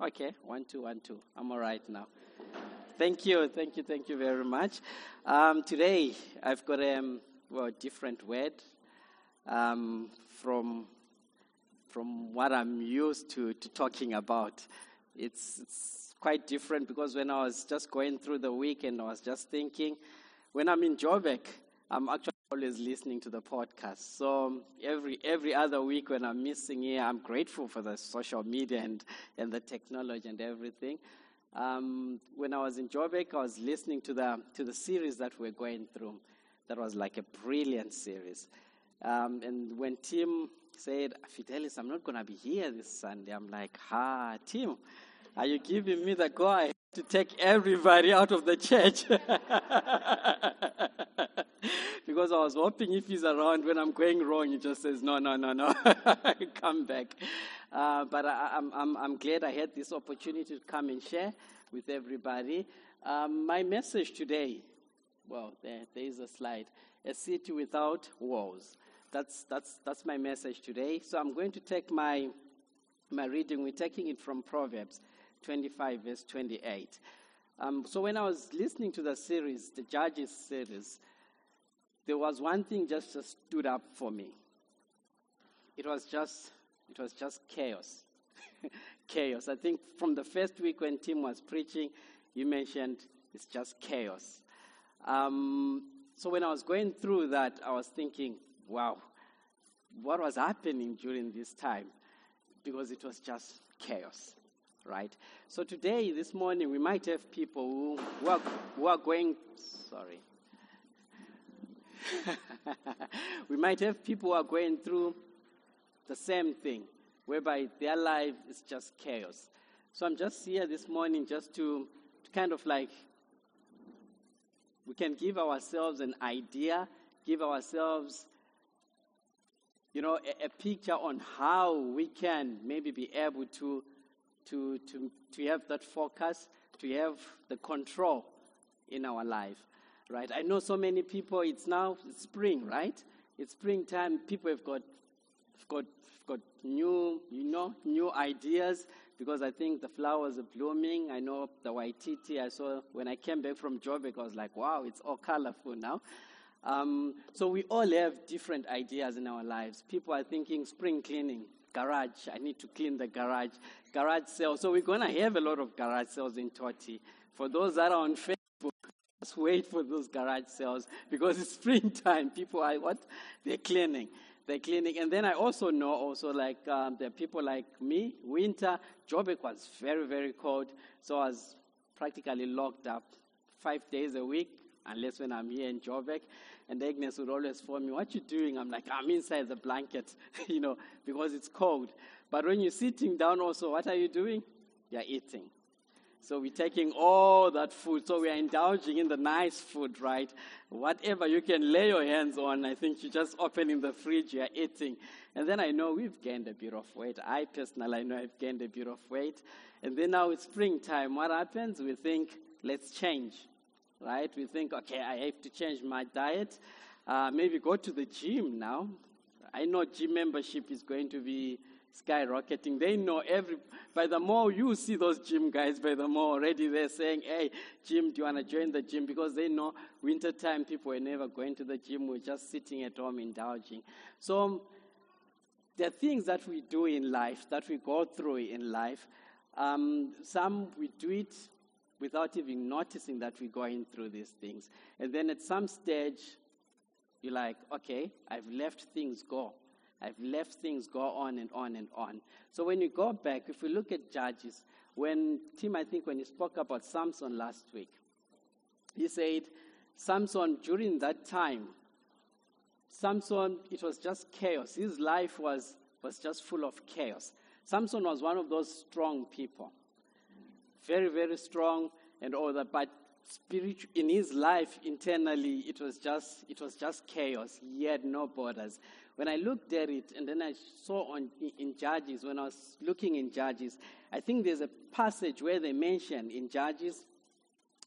Okay, one, two, one, two. I'm all right now. Thank you, thank you, thank you very much. Um, today, I've got a um, well, different word um, from, from what I'm used to, to talking about. It's, it's quite different because when I was just going through the week and I was just thinking, when I'm in Joburg, I'm actually always listening to the podcast. So um, every every other week when I'm missing here, I'm grateful for the social media and, and the technology and everything. Um, when I was in Joburg, I was listening to the to the series that we're going through. That was like a brilliant series. Um, and when Tim said, Fidelis, I'm not to be here this Sunday, I'm like, ha, Tim, are you giving me the go to take everybody out of the church? because I was hoping if he's around when I'm going wrong, he just says, no, no, no, no, come back. Uh, but I, am I'm, I'm glad I had this opportunity to come and share with everybody. Um, my message today, well, there, there is a slide, a city without walls. That's, that's, that's my message today. So I'm going to take my, my reading, we're taking it from Proverbs 25, verse 28. Um, so when I was listening to the series, the Judges series, there was one thing just, just stood up for me. It was just, it was just chaos. chaos. I think from the first week when Tim was preaching, you mentioned it's just chaos. Um, so when I was going through that, I was thinking, wow, what was happening during this time? Because it was just chaos, right? So today, this morning, we might have people who, who, are, who are going, sorry, we might have people who are going through the same thing, whereby their life is just chaos. So I'm just here this morning just to, to kind of like, we can give ourselves an idea, give ourselves, you know, a, a picture on how we can maybe be able to, to, to, to have that focus, to have the control in our life right? I know so many people, it's now spring, right? It's springtime, people have got, got, got new, you know, new ideas because I think the flowers are blooming. I know the Waititi, I saw when I came back from Joburg, I was like, wow, it's all colorful now. Um, so we all have different ideas in our lives. People are thinking spring cleaning, garage, I need to clean the garage, garage sale. So we're going to have a lot of garage sales in Toti. For those that are on Facebook, just wait for those garage sales because it's springtime. People are what? They're cleaning. They're cleaning. And then I also know also like um, there are people like me, winter, Joburg was very, very cold. So I was practically locked up five days a week, unless when I'm here in Joburg. And Agnes would always phone me, what you doing? I'm like, I'm inside the blanket, you know, because it's cold. But when you're sitting down also, what are you doing? You're eating. So we're taking all that food. So we are indulging in the nice food, right? Whatever you can lay your hands on, I think you just open in the fridge, you're eating. And then I know we've gained a bit of weight. I personally I know I've gained a bit of weight. And then now it's springtime. What happens? We think, let's change, right? We think, okay, I have to change my diet. Uh, maybe go to the gym now. I know gym membership is going to be skyrocketing. They know every, by the more you see those gym guys, by the more already they're saying, hey, Jim, do you want to join the gym? Because they know wintertime people are never going to the gym. We're just sitting at home indulging. So the things that we do in life, that we go through in life. Um, some we do it without even noticing that we're going through these things. And then at some stage, you're like, okay, I've left things go. I've left things go on and on and on. So when you go back, if we look at Judges, when Tim, I think when he spoke about Samson last week, he said, Samson, during that time, Samson, it was just chaos. His life was, was just full of chaos. Samson was one of those strong people. Very, very strong and all that. But spiritual, in his life internally, it was just, it was just chaos. He had no borders when I looked at it, and then I saw on, in Judges, when I was looking in Judges, I think there's a passage where they mention in Judges,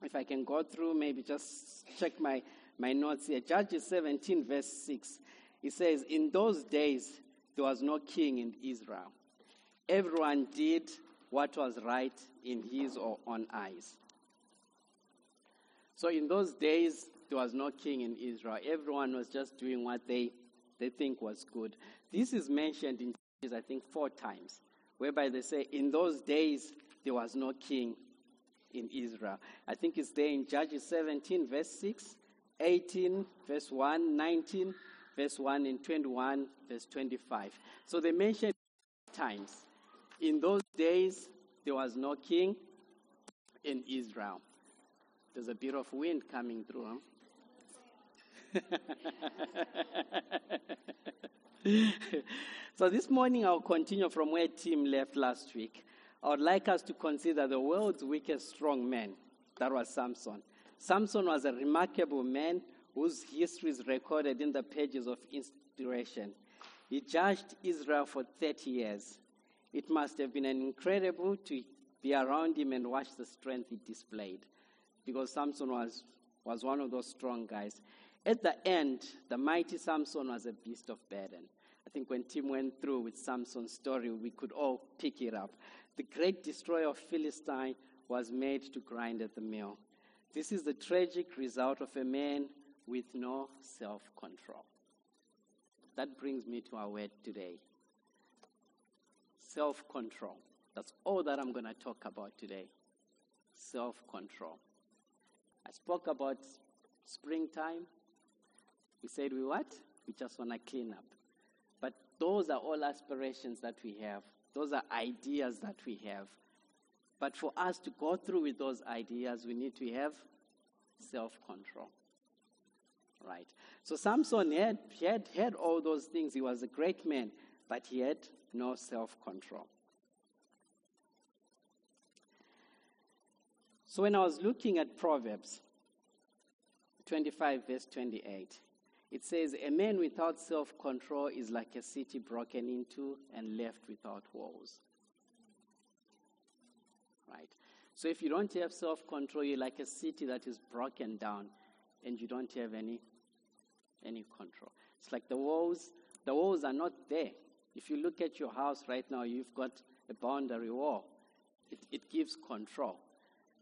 if I can go through, maybe just check my, my notes here. Judges 17, verse 6. It says, In those days, there was no king in Israel. Everyone did what was right in his or own eyes. So in those days, there was no king in Israel. Everyone was just doing what they, they think was good. This is mentioned in I think, four times, whereby they say, in those days, there was no king in Israel. I think it's there in Judges 17, verse 6, 18, verse 1, 19, verse 1, and 21, verse 25. So they mention times. In those days, there was no king in Israel. There's a bit of wind coming through, huh? so this morning I'll continue from where Tim left last week. I would like us to consider the world's weakest strong man. That was Samson. Samson was a remarkable man whose history is recorded in the pages of inspiration. He judged Israel for 30 years. It must have been incredible to be around him and watch the strength he displayed because Samson was, was one of those strong guys. At the end, the mighty Samson was a beast of burden. I think when Tim went through with Samson's story, we could all pick it up. The great destroyer of Philistine was made to grind at the mill. This is the tragic result of a man with no self control. That brings me to our word today self control. That's all that I'm going to talk about today. Self control. I spoke about springtime. We said we what? We just want to clean up. But those are all aspirations that we have. Those are ideas that we have. But for us to go through with those ideas, we need to have self control. Right? So Samson had, had had all those things. He was a great man, but he had no self control. So when I was looking at Proverbs 25, verse 28, it says, A man without self control is like a city broken into and left without walls. Right? So if you don't have self control, you're like a city that is broken down and you don't have any, any control. It's like the walls, the walls are not there. If you look at your house right now, you've got a boundary wall. It, it gives control.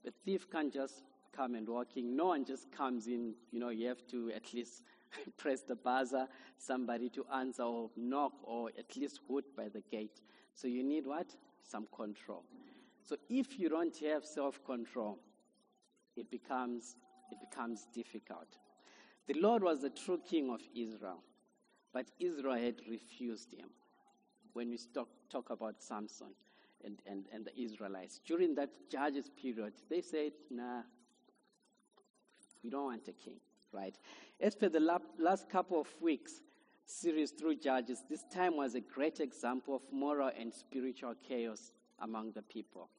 The thief can't just come and walk in. No one just comes in. You know, you have to at least press the buzzer, somebody to answer or knock or at least hoot by the gate. So you need what? Some control. So if you don't have self-control, it becomes, it becomes difficult. The Lord was the true king of Israel, but Israel had refused him. When we talk, talk about Samson and, and, and the Israelites, during that judges period, they said, nah, we don't want a king, right? As per the last couple of weeks, series through Judges, this time was a great example of moral and spiritual chaos among the people.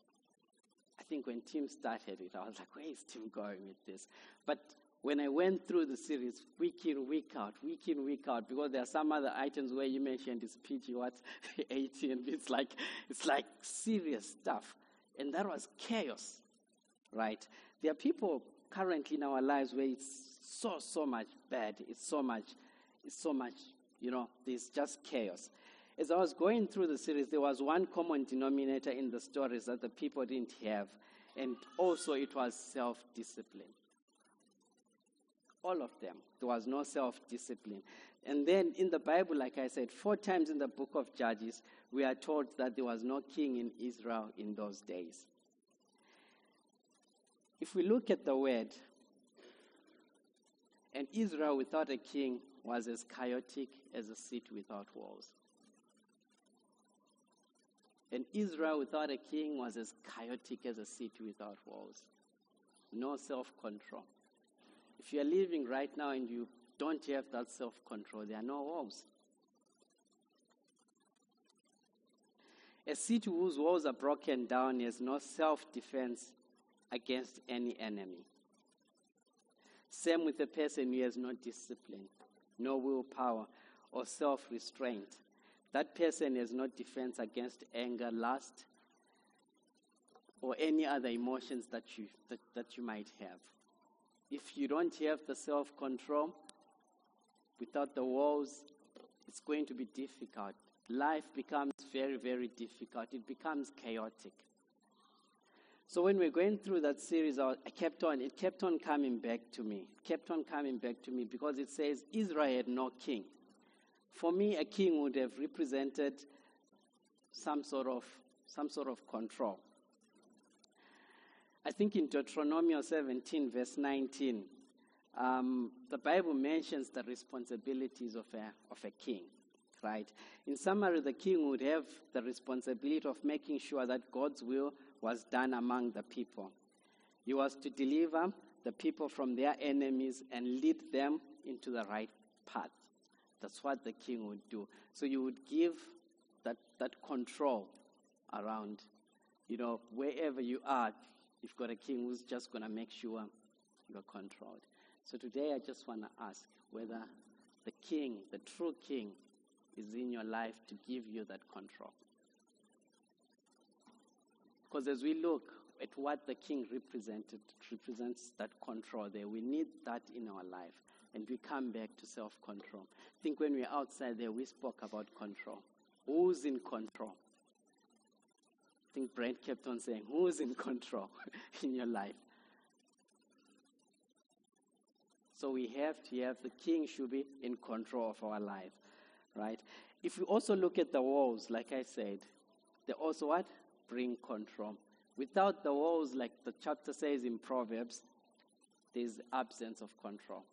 I think when Tim started it, I was like, where is Tim going with this? But when I went through the series week in, week out, week in, week out, because there are some other items where you mentioned it's PG what 18, it's like it's like serious stuff. And that was chaos. Right? There are people currently in our lives where it's so, so much bad. It's so much, it's so much, you know, there's just chaos. As I was going through the series, there was one common denominator in the stories that the people didn't have, and also it was self discipline. All of them. There was no self discipline. And then in the Bible, like I said, four times in the book of Judges, we are told that there was no king in Israel in those days. If we look at the word, and Israel without a king was as chaotic as a city without walls. And Israel without a king was as chaotic as a city without walls. No self control. If you are living right now and you don't have that self control, there are no walls. A city whose walls are broken down has no self defense against any enemy. Same with a person who has no discipline, no willpower, or self restraint. That person has no defense against anger, lust, or any other emotions that you, that, that you might have. If you don't have the self control, without the walls, it's going to be difficult. Life becomes very, very difficult. It becomes chaotic. So when we're going through that series, I kept on, it kept on coming back to me. It kept on coming back to me because it says Israel had no king. For me, a king would have represented some sort of, some sort of control. I think in Deuteronomy 17, verse 19, um, the Bible mentions the responsibilities of a, of a king, right? In summary, the king would have the responsibility of making sure that God's will was done among the people. He was to deliver the people from their enemies and lead them into the right path. That's what the king would do. So you would give that, that control around, you know, wherever you are, you've got a king who's just going to make sure you're controlled. So today I just want to ask whether the king, the true king, is in your life to give you that control. Because as we look at what the king represented, represents that control there. We need that in our life. And we come back to self control. I think when we we're outside there, we spoke about control. Who's in control? I think Brent kept on saying, Who's in control in your life? So we have to have the king should be in control of our life, right? If we also look at the walls, like I said, they also what? Bring control. Without the walls, like the chapter says in Proverbs, there's absence of control.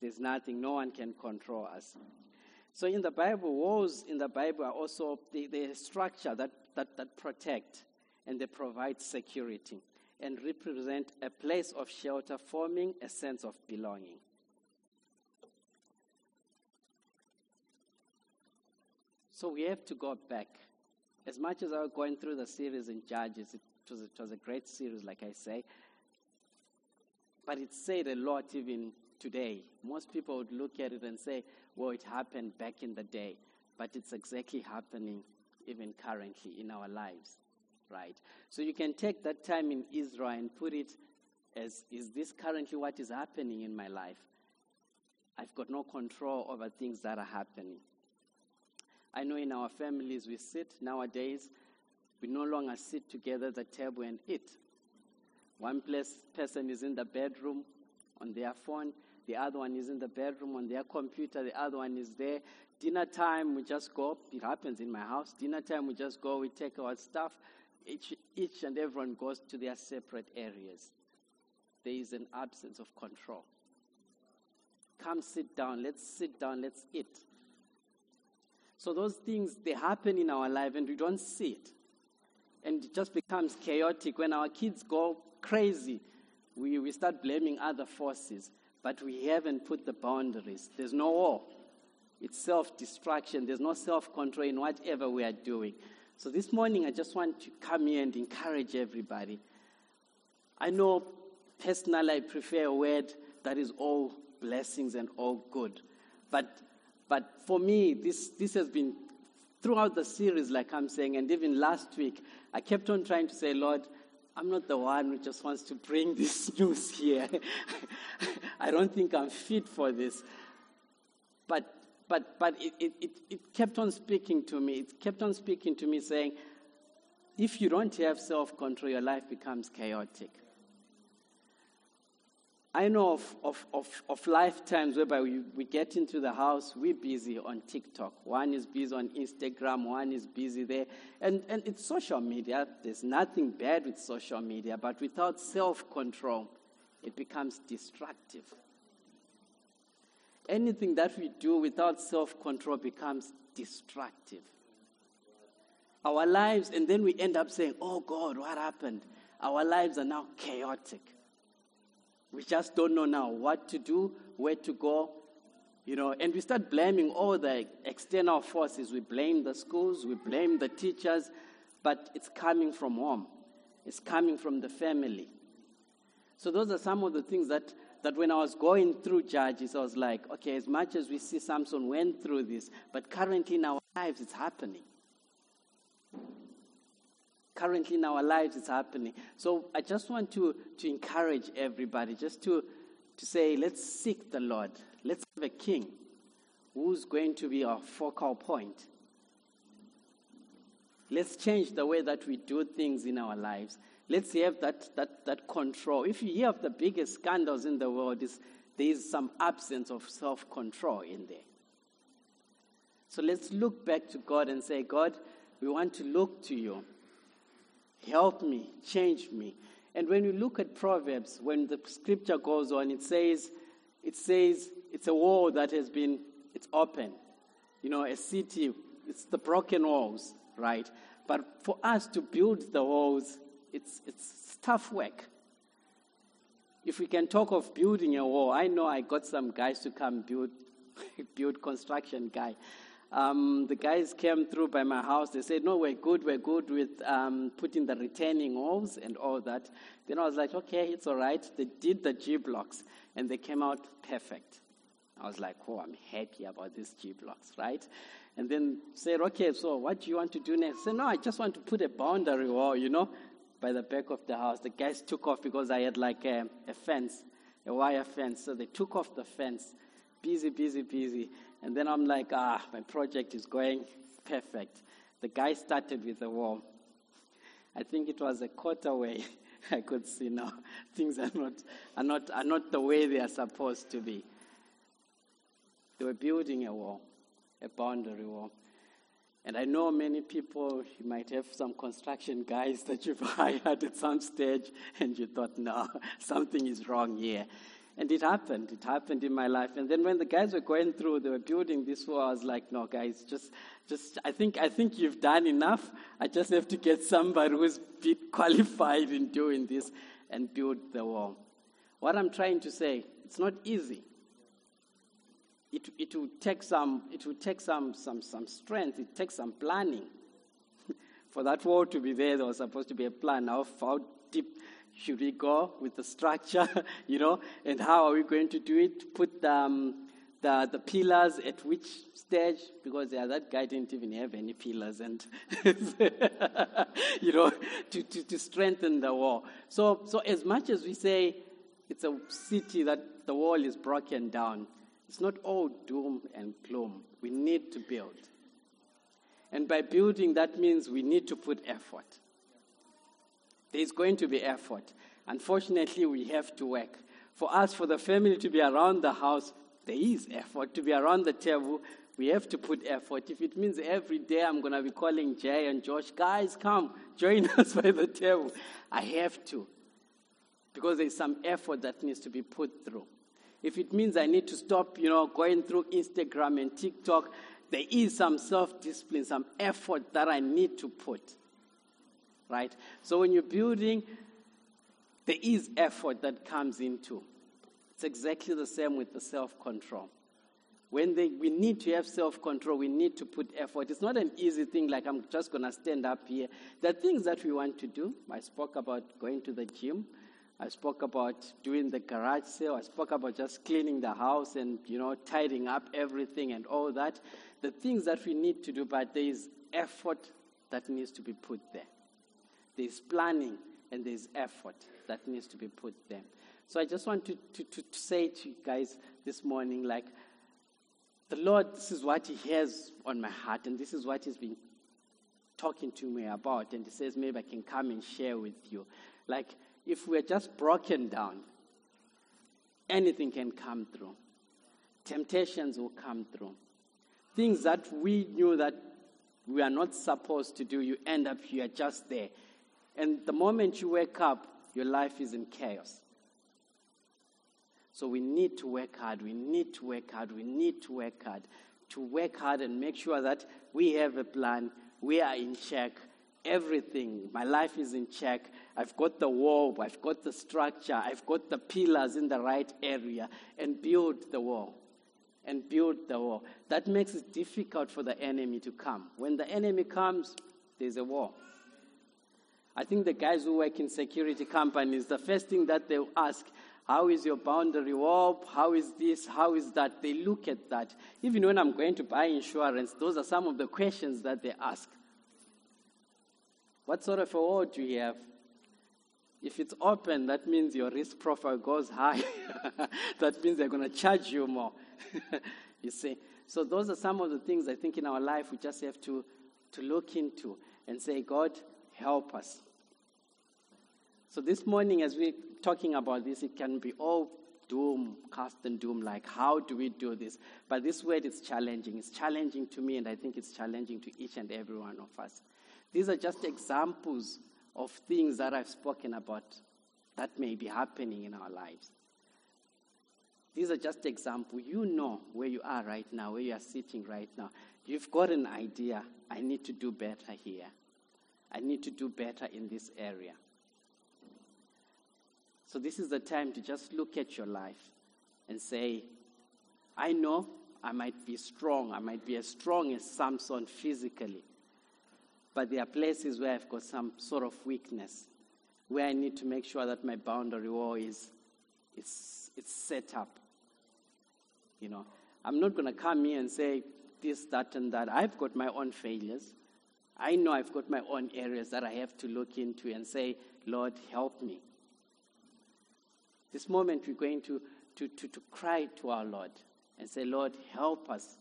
There's nothing, no one can control us. So in the Bible, walls in the Bible are also the, the structure that, that, that protect and they provide security and represent a place of shelter, forming a sense of belonging. So we have to go back. As much as I was going through the series in Judges, it was, it was a great series, like I say. But it said a lot even today. Most people would look at it and say, well, it happened back in the day. But it's exactly happening even currently in our lives right? So you can take that time in Israel and put it as is this currently what is happening in my life? I've got no control over things that are happening. I know in our families we sit nowadays, we no longer sit together at the table and eat. One place, person is in the bedroom on their phone, the other one is in the bedroom on their computer, the other one is there. Dinner time, we just go. It happens in my house. Dinner time, we just go, we take our stuff, each, each and everyone goes to their separate areas. There is an absence of control. Come sit down, let's sit down, let's eat. So those things, they happen in our life and we don't see it. And it just becomes chaotic. When our kids go crazy, we, we start blaming other forces, but we haven't put the boundaries. There's no war. It's self destruction. There's no self control in whatever we are doing. So this morning, I just want to come here and encourage everybody. I know personally I prefer a word that is all blessings and all good. But, but for me, this, this has been throughout the series, like I'm saying, and even last week, I kept on trying to say, Lord, I'm not the one who just wants to bring this news here. I don't think I'm fit for this. But but, but it, it, it kept on speaking to me. It kept on speaking to me saying, if you don't have self control, your life becomes chaotic. I know of, of, of, of lifetimes whereby we, we get into the house, we're busy on TikTok. One is busy on Instagram, one is busy there. And, and it's social media. There's nothing bad with social media, but without self control, it becomes destructive anything that we do without self control becomes destructive. Our lives, and then we end up saying, Oh God, what happened? Our lives are now chaotic. We just don't know now what to do, where to go, you know, and we start blaming all the external forces. We blame the schools, we blame the teachers, but it's coming from home, it's coming from the family. So, those are some of the things that that when I was going through Judges, I was like, okay, as much as we see Samson went through this, but currently in our lives it's happening. Currently in our lives it's happening. So I just want to, to encourage everybody just to, to say, let's seek the Lord. Let's have a king who's going to be our focal point. Let's change the way that we do things in our lives. Let's have that, that, that control. If you hear of the biggest scandals in the world, is there is some absence of self control in there. So let's look back to God and say, God, we want to look to you. Help me, change me. And when you look at Proverbs, when the scripture goes on, it says, it says it's a wall that has been, it's open. You know, a city, it's the broken walls, right? But for us to build the walls, it's, it's tough work. If we can talk of building a wall, I know I got some guys to come build, build construction guy. Um, the guys came through by my house. They said, No, we're good. We're good with um, putting the retaining walls and all that. Then I was like, Okay, it's all right. They did the G blocks and they came out perfect. I was like, Oh, I'm happy about these G blocks, right? And then said, Okay, so what do you want to do next? I said, No, I just want to put a boundary wall, you know, by the back of the house. The guys took off because I had like a, a fence, a wire fence. So they took off the fence. Busy, busy, busy. And then I'm like, ah, my project is going perfect. The guy started with a wall. I think it was a quarter way. I could see now things are not, are, not, are not the way they are supposed to be. They were building a wall, a boundary wall. And I know many people, you might have some construction guys that you've hired at some stage, and you thought, no, something is wrong here. And it happened. It happened in my life. And then when the guys were going through, they were building this wall. I was like, no, guys, just, just, I think, I think you've done enough. I just have to get somebody who's bit qualified in doing this and build the wall. What I'm trying to say, it's not easy. It, it will take some, it will take some, some, some strength. It takes some planning. For that wall to be there, there was supposed to be a plan. How, how deep should we go with the structure, you know, and how are we going to do it? Put um, the, the pillars at which stage? Because yeah, that guy didn't even have any pillars, and you know, to, to, to strengthen the wall. So, so as much as we say it's a city that the wall is broken down, it's not all doom and gloom. We need to build. And by building, that means we need to put effort. There's going to be effort. Unfortunately, we have to work. For us, for the family to be around the house, there is effort. To be around the table, we have to put effort. If it means every day I'm going to be calling Jay and Josh, guys, come, join us by the table, I have to. Because there's some effort that needs to be put through. If it means I need to stop, you know, going through Instagram and TikTok, there is some self discipline, some effort that I need to put right? So when you're building, there is effort that comes into. It's exactly the same with the self control. When they, we need to have self control, we need to put effort. It's not an easy thing like I'm just going to stand up here. Are things that we want to do. I spoke about going to the gym. I spoke about doing the garage sale. I spoke about just cleaning the house and, you know, tidying up everything and all that. The things that we need to do, but there is effort that needs to be put there. There's planning and there's effort that needs to be put there. So I just want to, to, to, to say to you guys this morning, like, the Lord, this is what He has on my heart, and this is what He's been talking to me about. And He says, maybe I can come and share with you. Like, if we're just broken down, anything can come through. Temptations will come through. Things that we knew that we are not supposed to do, you end up, you are just there. And the moment you wake up, your life is in chaos. So we need to work hard. We need to work hard. We need to work hard. To work hard and make sure that we have a plan. We are in check. Everything. My life is in check. I've got the wall. I've got the structure. I've got the pillars in the right area. And build the wall. And build the wall. That makes it difficult for the enemy to come. When the enemy comes, there's a wall. I think the guys who work in security companies, the first thing that they ask, how is your boundary wall? How is this? How is that? They look at that. Even when I'm going to buy insurance, those are some of the questions that they ask. What sort of a wall do you have? If it's open, that means your risk profile goes high. that means they're going to charge you more. you see? So, those are some of the things I think in our life we just have to, to look into. and say, God, help us. So this morning, as we're talking about this, it can be all doom, cast and doom, like how do we do this? But this word is challenging. It's challenging to me, and I think it's challenging to each and every one of us. These are just examples of things that I've spoken about that may be happening in our lives. These are just examples. You know where you are right now, where you are sitting right now. You've got an idea. I need to do better here. I need to do better in this area. So, this is the time to just look at your life and say, I know I might be strong. I might be as strong as Samson physically. But there are places where I've got some sort of weakness, where I need to make sure that my boundary wall is, is, is set up. You know, I'm not going to come here and say this, that, and that. I've got my own failures. I know I've got my own areas that I have to look into and say, Lord, help me. This moment, we're going to, to, to, to cry to our Lord and say, Lord, help us.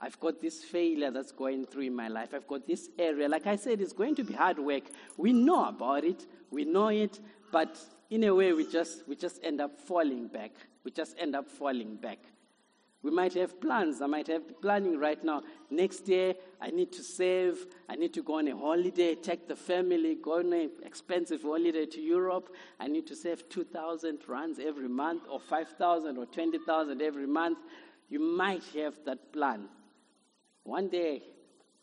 I've got this failure that's going through in my life. I've got this area. Like I said, it's going to be hard work. We know about it, we know it, but in a way, we just, we just end up falling back. We just end up falling back. We might have plans. I might have planning right now. Next year, I need to save. I need to go on a holiday, take the family, go on an expensive holiday to Europe. I need to save 2,000 rands every month, or 5,000 or 20,000 every month. You might have that plan. One day,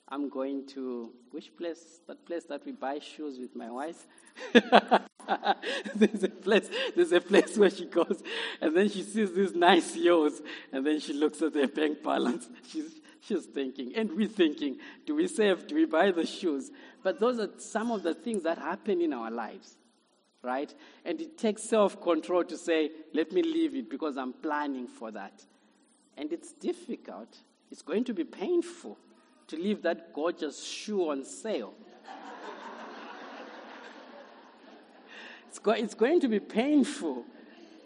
I'm going to which place? That place that we buy shoes with my wife. there's a place. There's a place where she goes, and then she sees these nice heels, and then she looks at their bank balance. She's she's thinking, and we're thinking, do we save? Do we buy the shoes? But those are some of the things that happen in our lives, right? And it takes self-control to say, let me leave it because I'm planning for that, and it's difficult. It's going to be painful to leave that gorgeous shoe on sale. It's, go- it's going to be painful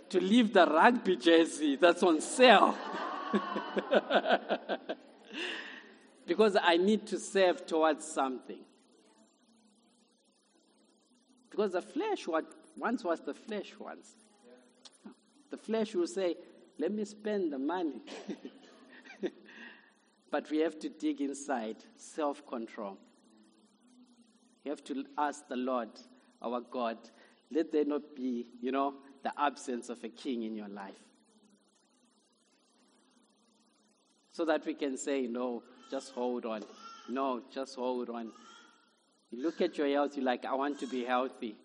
to leave the rugby jersey that's on sale. because I need to save towards something. Because the flesh what once was the flesh once. The flesh will say, let me spend the money. But we have to dig inside self control. We have to ask the Lord, our God, let there not be, you know, the absence of a king in your life. So that we can say, no, just hold on. No, just hold on. You look at your health, you're like, I want to be healthy.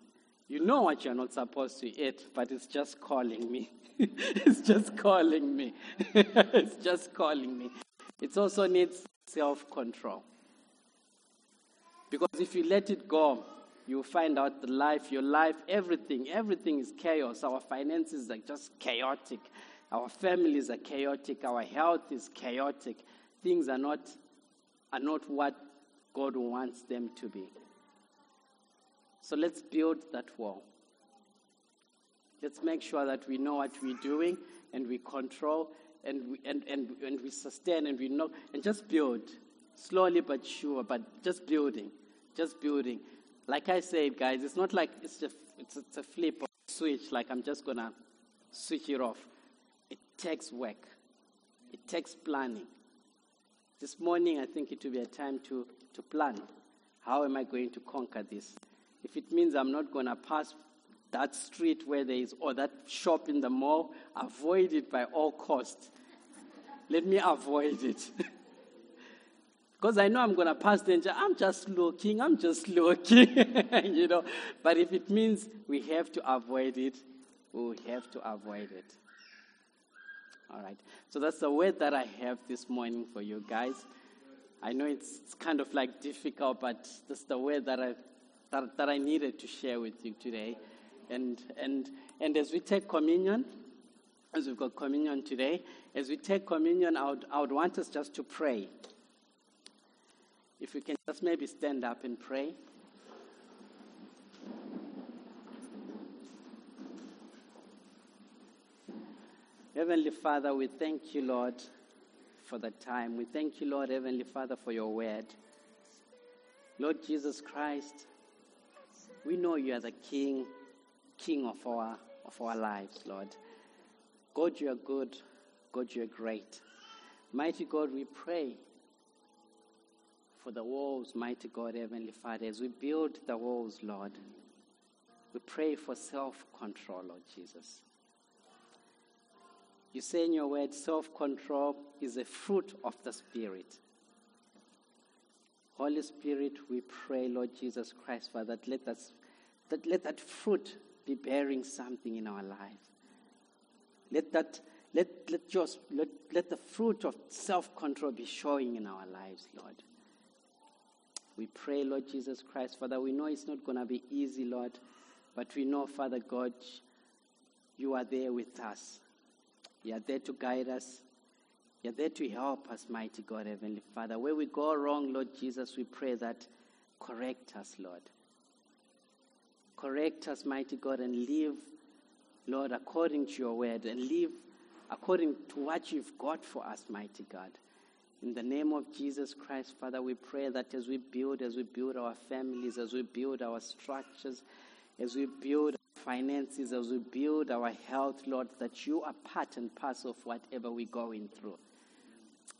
You know what you're not supposed to eat, but it's just calling me. it's just calling me. it's just calling me. It also needs self control. Because if you let it go, you find out the life, your life, everything, everything is chaos. Our finances are just chaotic. Our families are chaotic. Our health is chaotic. Things are not, are not what God wants them to be. So let's build that wall. Let's make sure that we know what we're doing and we control and we, and, and, and we sustain and we know and just build slowly but sure, but just building, just building. Like I said, guys, it's not like it's just it's, it's a flip or a switch. Like I'm just gonna switch it off. It takes work. It takes planning. This morning, I think it will be a time to, to plan. How am I going to conquer this? If it means I'm not going to pass that street where there is, or that shop in the mall, avoid it by all costs. Let me avoid it. Because I know I'm going to pass danger. I'm just looking, I'm just looking, you know. But if it means we have to avoid it, we have to avoid it. All right. So that's the word that I have this morning for you guys. I know it's, it's kind of like difficult, but that's the word that I, that, that I needed to share with you today. And, and, and as we take communion, as we've got communion today, as we take communion, I would, I would want us just to pray. If we can just maybe stand up and pray. Heavenly Father, we thank you, Lord, for the time. We thank you, Lord, Heavenly Father, for your word. Lord Jesus Christ, we know you are the King, King of our, of our lives, Lord. God, you are good. God, you are great. Mighty God, we pray for the walls, mighty God, Heavenly Father, as we build the walls, Lord. We pray for self control, Lord Jesus. You say in your word, self control is a fruit of the Spirit. Holy Spirit, we pray, Lord Jesus Christ, Father, that let, us, that let that fruit be bearing something in our lives. Let that let, let, just, let, let the fruit of self control be showing in our lives, Lord. We pray, Lord Jesus Christ, Father, we know it's not going to be easy, Lord, but we know, Father God, you are there with us. You are there to guide us. You're there to help us, mighty God, Heavenly Father. Where we go wrong, Lord Jesus, we pray that correct us, Lord. Correct us, mighty God, and live, Lord, according to your word, and live according to what you've got for us, mighty God. In the name of Jesus Christ, Father, we pray that as we build, as we build our families, as we build our structures, as we build finances, as we build our health, Lord, that you are part and parcel of whatever we're going through.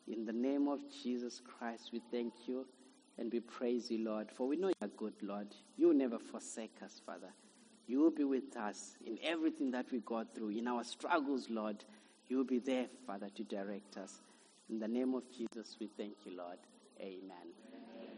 In the name of Jesus Christ, we thank you and we praise you, Lord, for we know you are good, Lord. You will never forsake us, Father. You will be with us in everything that we go through, in our struggles, Lord. You will be there, Father, to direct us. In the name of Jesus, we thank you, Lord. Amen.